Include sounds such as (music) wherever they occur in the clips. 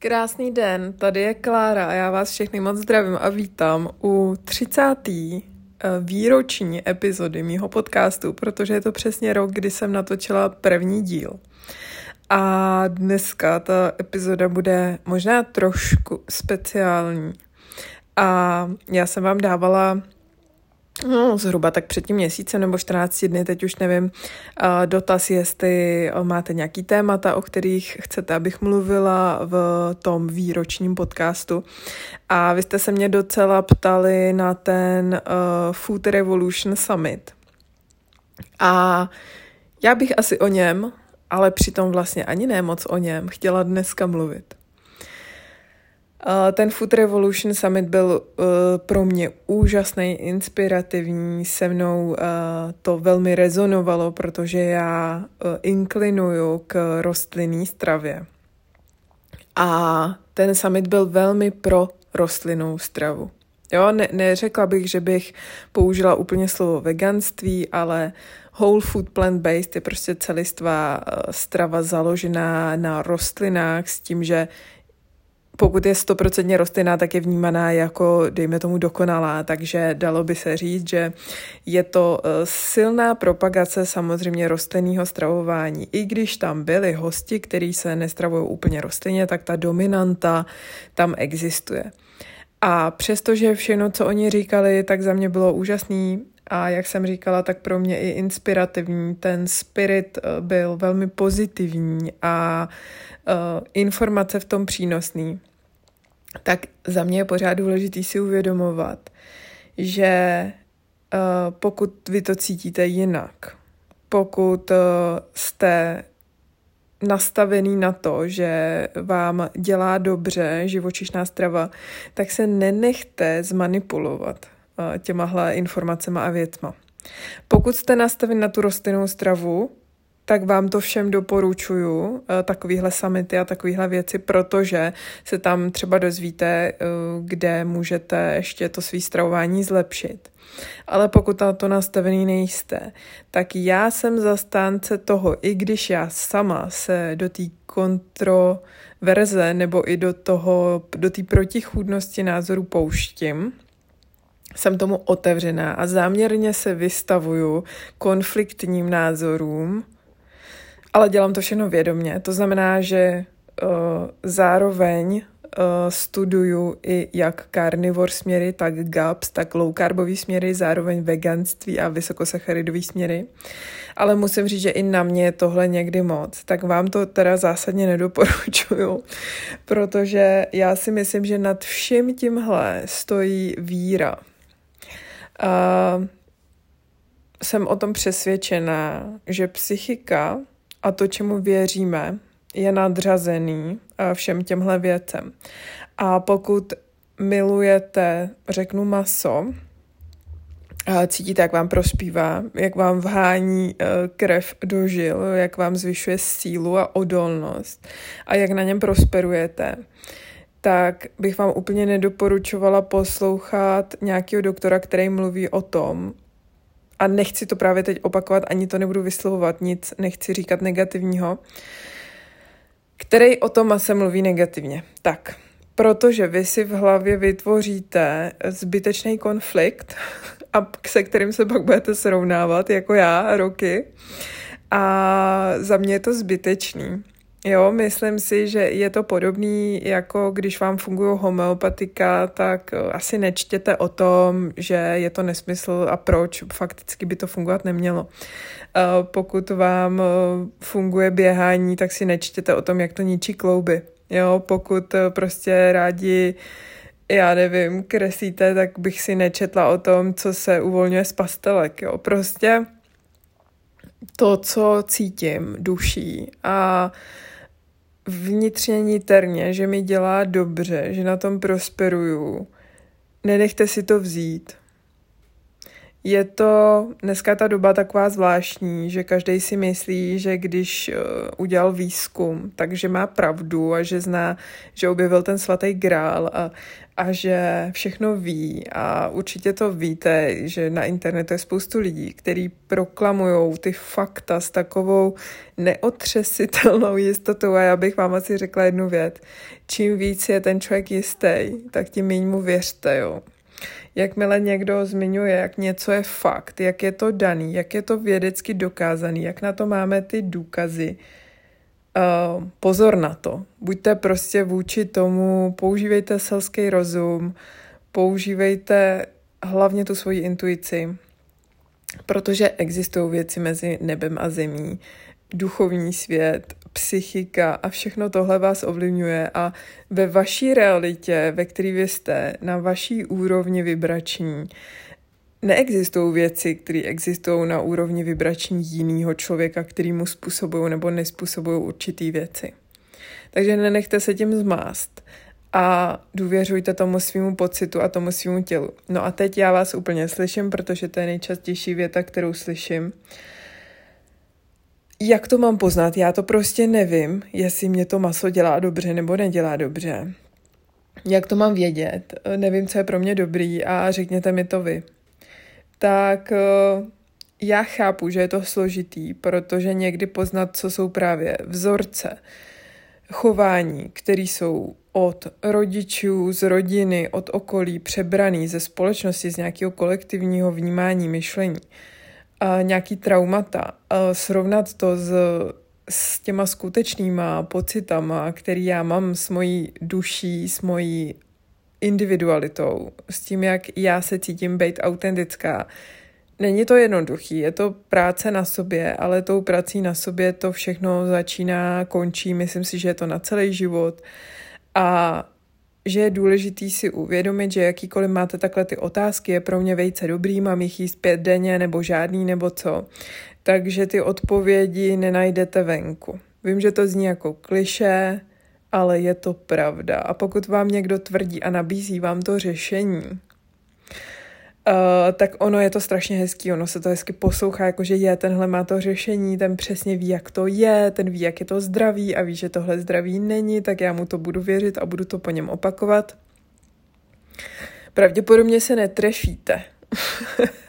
Krásný den, tady je Klára a já vás všechny moc zdravím a vítám u 30. Eh, výroční epizody mýho podcastu, protože je to přesně rok, kdy jsem natočila první díl. A dneska ta epizoda bude možná trošku speciální. A já jsem vám dávala No, zhruba tak před tím měsícem nebo 14 dny, teď už nevím, dotaz, jestli máte nějaký témata, o kterých chcete, abych mluvila v tom výročním podcastu. A vy jste se mě docela ptali na ten uh, Food Revolution Summit. A já bych asi o něm, ale přitom vlastně ani ne moc o něm, chtěla dneska mluvit. Ten Food Revolution Summit byl uh, pro mě úžasný, inspirativní, se mnou uh, to velmi rezonovalo, protože já uh, inklinuju k rostlinné stravě. A ten summit byl velmi pro rostlinnou stravu. Jo, ne, neřekla bych, že bych použila úplně slovo veganství, ale whole food plant-based je prostě celistvá strava založená na rostlinách s tím, že pokud je stoprocentně rostlinná, tak je vnímaná jako, dejme tomu, dokonalá, takže dalo by se říct, že je to eh, silná propagace samozřejmě rostlinného stravování. I když tam byli hosti, kteří se nestravují úplně rostlině, tak ta dominanta tam existuje. A přestože všechno, co oni říkali, tak za mě bylo úžasný a jak jsem říkala, tak pro mě i inspirativní. Ten spirit eh, byl velmi pozitivní a uh, informace v tom přínosný tak za mě je pořád důležitý si uvědomovat, že uh, pokud vy to cítíte jinak, pokud jste nastavený na to, že vám dělá dobře živočišná strava, tak se nenechte zmanipulovat těmahle informacemi a věcma. Pokud jste nastavený na tu rostlinnou stravu, tak vám to všem doporučuju, eh, takovýhle summity a takovýhle věci, protože se tam třeba dozvíte, eh, kde můžete ještě to svý stravování zlepšit. Ale pokud na to nastavený nejste, tak já jsem zastánce toho, i když já sama se do té kontroverze nebo i do toho, do té protichůdnosti názoru pouštím, jsem tomu otevřená a záměrně se vystavuju konfliktním názorům, ale dělám to všechno vědomě. To znamená, že uh, zároveň uh, studuju i jak carnivore směry, tak GAPS, tak low carbový směry, zároveň veganství a vysokosacharidový směry. Ale musím říct, že i na mě je tohle někdy moc. Tak vám to teda zásadně nedoporučuju, protože já si myslím, že nad vším tímhle stojí víra. Uh, jsem o tom přesvědčená, že psychika a to, čemu věříme, je nadřazený eh, všem těmhle věcem. A pokud milujete, řeknu maso, cítíte, jak vám prospívá, jak vám vhání eh, krev do žil, jak vám zvyšuje sílu a odolnost a jak na něm prosperujete, tak bych vám úplně nedoporučovala poslouchat nějakého doktora, který mluví o tom, a nechci to právě teď opakovat, ani to nebudu vyslovovat, nic nechci říkat negativního, který o tom se mluví negativně. Tak, protože vy si v hlavě vytvoříte zbytečný konflikt, (laughs) a se kterým se pak budete srovnávat, jako já, roky. A za mě je to zbytečný. Jo, myslím si, že je to podobný, jako když vám fungují homeopatika, tak eh, asi nečtěte o tom, že je to nesmysl a proč fakticky by to fungovat nemělo. Eh, pokud vám eh, funguje běhání, tak si nečtěte o tom, jak to ničí klouby. Jo, pokud prostě rádi já nevím, kreslíte, tak bych si nečetla o tom, co se uvolňuje z pastelek. Jo. Prostě to, co cítím duší a vnitřně niterně, že mi dělá dobře, že na tom prosperuju, nenechte si to vzít. Je to dneska ta doba taková zvláštní, že každý si myslí, že když uh, udělal výzkum, takže má pravdu a že zná, že objevil ten svatý grál a, a že všechno ví. A určitě to víte, že na internetu je spoustu lidí, kteří proklamují ty fakta s takovou neotřesitelnou jistotou. A já bych vám asi řekla jednu věc. Čím víc je ten člověk jistý, tak tím méně mu věřte, jo jakmile někdo zmiňuje, jak něco je fakt, jak je to daný, jak je to vědecky dokázaný, jak na to máme ty důkazy, uh, pozor na to. Buďte prostě vůči tomu, používejte selský rozum, používejte hlavně tu svoji intuici, protože existují věci mezi nebem a zemí, duchovní svět, psychika a všechno tohle vás ovlivňuje a ve vaší realitě, ve které vy jste, na vaší úrovni vibrační, neexistují věci, které existují na úrovni vibrační jiného člověka, který mu způsobují nebo nespůsobují určitý věci. Takže nenechte se tím zmást a důvěřujte tomu svýmu pocitu a tomu svýmu tělu. No a teď já vás úplně slyším, protože to je nejčastější věta, kterou slyším. Uh, jak to mám poznat? Já to prostě nevím, jestli mě to maso dělá dobře nebo nedělá dobře. Jak to mám vědět? Nevím, co je pro mě dobrý a řekněte mi to vy. Tak eh, já chápu, že je to složitý, protože někdy poznat, co jsou právě vzorce, chování, které jsou od rodičů, z rodiny, od okolí, přebraný ze společnosti, z nějakého kolektivního vnímání, myšlení, a nějaký traumata, a srovnat to s, s těma skutečnýma pocitama, který já mám s mojí duší, s mojí individualitou, s tím, jak já se cítím být autentická. Není to jednoduchý, je to práce na sobě, ale tou prací na sobě to všechno začíná, končí, myslím si, že je to na celý život. A že je důležitý si uvědomit, že jakýkoliv máte takhle ty otázky, je pro mě vejce dobrý, mám jich jíst pět denně nebo žádný nebo co, takže ty odpovědi nenajdete venku. Vím, že to zní jako kliše, ale je to pravda. A pokud vám někdo tvrdí a nabízí vám to řešení, Uh, tak ono je to strašně hezký, ono se to hezky poslouchá, jakože je, tenhle má to řešení, ten přesně ví, jak to je, ten ví, jak je to zdraví a ví, že tohle zdraví není, tak já mu to budu věřit a budu to po něm opakovat. Pravděpodobně se netrefíte. (laughs)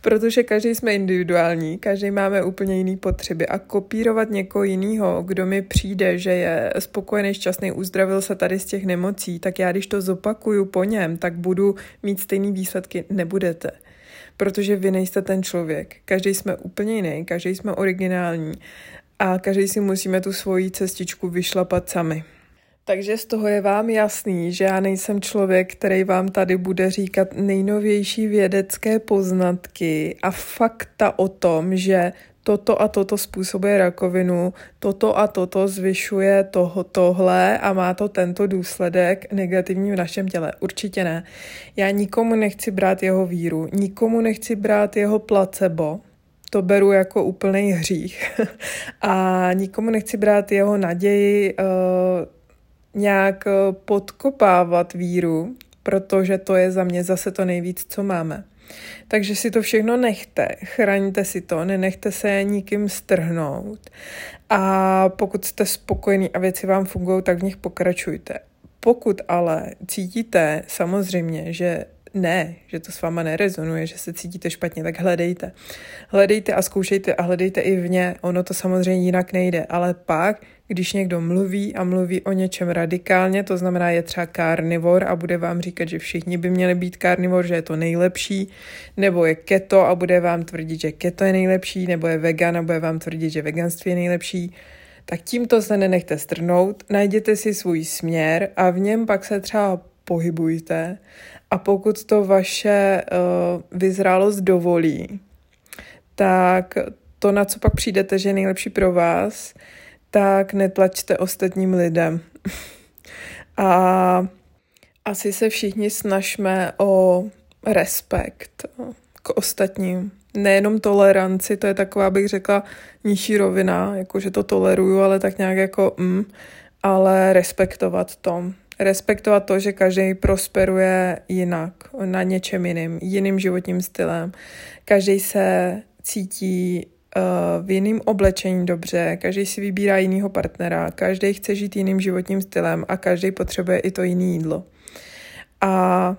Protože každý jsme individuální, každý máme úplně jiný potřeby a kopírovat někoho jiného, kdo mi přijde, že je spokojený, šťastný, uzdravil se tady z těch nemocí, tak já když to zopakuju po něm, tak budu mít stejný výsledky, nebudete. Protože vy nejste ten člověk. Každý jsme úplně jiný, každý jsme originální a každý si musíme tu svoji cestičku vyšlapat sami. Takže z toho je vám jasný, že já nejsem člověk, který vám tady bude říkat nejnovější vědecké poznatky a fakta o tom, že toto a toto způsobuje rakovinu, toto a toto zvyšuje toho, tohle a má to tento důsledek negativní v našem těle. Určitě ne. Já nikomu nechci brát jeho víru, nikomu nechci brát jeho placebo, to beru jako úplný hřích. (laughs) a nikomu nechci brát jeho naději, uh, nějak eh, podkopávat víru, protože to je za mě zase to nejvíc, co máme. Takže si to všechno nechte, chraňte si to, nenechte se nikým strhnout. A pokud jste spokojení a věci vám fungují, tak v nich pokračujte. Pokud ale cítíte samozřejmě, že ne, že to s váma nerezonuje, že se cítíte špatně, tak hledejte. Hledejte a zkoušejte a hledejte i vně. Ono to samozřejmě jinak nejde, ale pak, když někdo mluví a mluví o něčem radikálně, to znamená je třeba karnivor a bude vám říkat, že všichni by měli být karnivor, že je to nejlepší, nebo je keto a bude vám tvrdit, že keto je nejlepší, nebo je vegan a bude vám tvrdit, že veganství je nejlepší, tak tímto se nenechte strnout, najděte si svůj směr a v něm pak se třeba pohybujte a pokud to vaše uh, vyzrálost dovolí, tak to, na co pak přijdete, že je nejlepší pro vás, tak netlačte ostatním lidem. (laughs) a asi se všichni snažíme o respekt k ostatním. Nejenom toleranci, to je taková, bych řekla, nižší rovina, jako že to toleruju, ale tak nějak jako mm, ale respektovat to. Respektovat to, že každý prosperuje jinak, na něčem jiným, jiným životním stylem. Každý se cítí uh, v jiném oblečení dobře, každý si vybírá jinýho partnera, každý chce žít jiným životním stylem a každý potřebuje i to jiné jídlo. A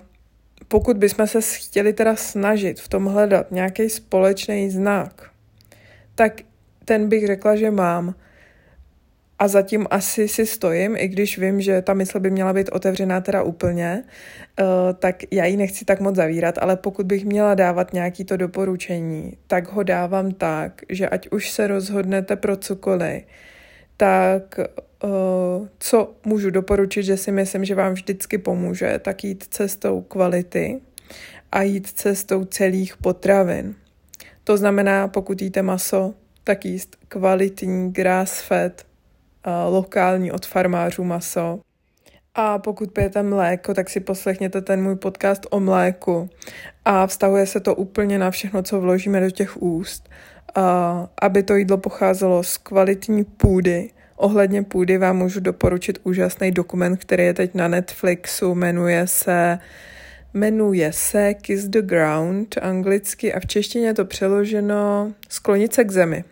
pokud bychom se chtěli teda snažit v tom hledat nějaký společný znak, tak ten bych řekla, že mám. A zatím asi si stojím, i když vím, že ta mysl by měla být otevřená teda úplně, uh, tak já ji nechci tak moc zavírat, ale pokud bych měla dávat nějaký to doporučení, tak ho dávám tak, že ať už se rozhodnete pro cokoliv, tak uh, co můžu doporučit, že si myslím, že vám vždycky pomůže, tak jít cestou kvality a jít cestou celých potravin. To znamená, pokud jíte maso, tak jíst kvalitní grass-fed, uh, lokální od farmářů maso. A pokud pijete mléko, tak si poslechněte ten můj podcast o mléku. A vztahuje se to úplně na všechno, co vložíme do těch úst. Uh, aby to jídlo pocházelo z kvalitní půdy, Ohledně půdy vám můžu doporučit úžasný dokument, který je teď na Netflixu, jmenuje se jmenuje se Kiss the Ground anglicky a v češtině je to přeloženo Sklonit se k zemi.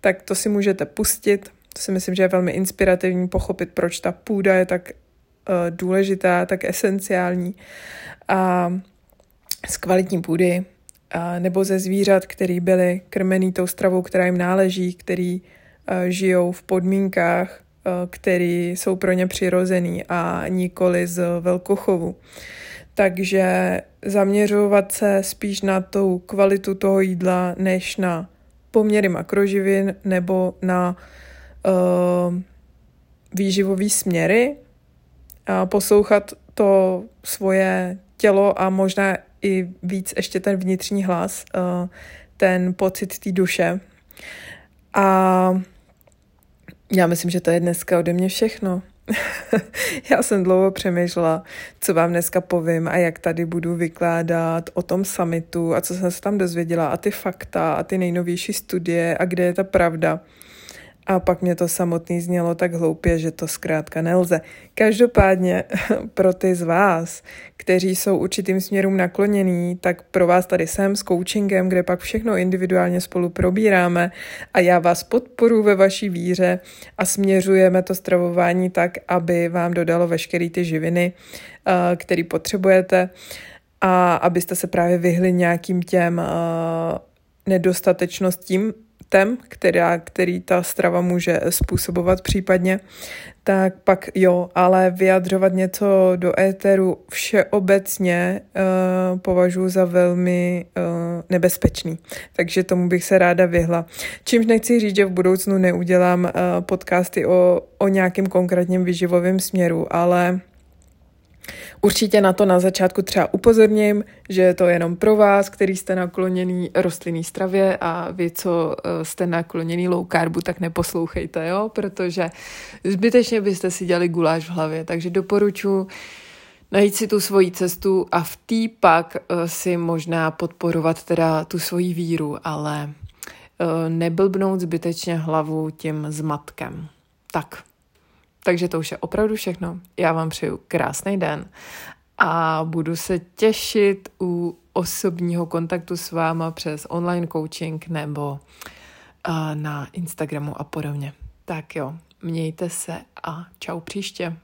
Tak to si můžete pustit, to si myslím, že je velmi inspirativní pochopit, proč ta půda je tak uh, důležitá, tak esenciální. A z kvalitní půdy, a nebo ze zvířat, který byly krmený tou stravou, která jim náleží, který Eh, žijou v podmínkách, eh, které jsou pro ně přirozený a nikoli z velkochovu. Takže zaměřovat se spíš na tu kvalitu toho jídla, než na poměry makroživin nebo na uh, výživové směry a poslouchat to svoje tělo a možná i víc ještě ten vnitřní hlas, uh, ten pocit té duše. A já myslím, že to je dneska ode mě všechno. (laughs) Já jsem dlouho přemýšlela, co vám dneska povím a jak tady budu vykládat o tom summitu a co jsem se tam dozvěděla a ty fakta a ty nejnovější studie a kde je ta pravda. A pak mě to samotný znělo tak hloupě, že to zkrátka nelze. Každopádně (laughs) pro ty z vás, kteří jsou určitým směrům nakloněný, tak pro vás tady jsem s coachingem, kde pak všechno individuálně spolu probíráme a já vás podporu ve vaší víře a směřujeme to stravování tak, aby vám dodalo veškeré ty živiny, eh, které potřebujete a abyste se právě vyhli nějakým těm eh, nedostatečnostím tem, která, který ta strava může způsobovat případně, tak pak jo, ale vyjadřovat něco do éteru všeobecně uh, považuji za velmi uh, nebezpečný. Takže tomu bych se ráda vyhla. Čímž nechci říct, že v budoucnu neudělám uh, podcasty o, o nějakém konkrétním vyživovém směru, ale Určitě na to na začátku třeba upozorním, že je to jenom pro vás, který jste nakloněný rostlinný stravě a vy, co eh, jste nakloněný low carbu, tak neposlouchejte, jo, protože zbytečně byste si dělali guláš v hlavě, takže doporučuji najít si tu svoji cestu a v tý pak eh, si možná podporovat teda tu svoji víru, ale eh, neblbnout zbytečně hlavu tím zmatkem. Tak, takže to už je opravdu všechno. Já vám přeju krásný den a budu se těšit u osobního kontaktu s váma přes online coaching nebo uh, na Instagramu a podobně. Tak jo, mějte se a čau příště.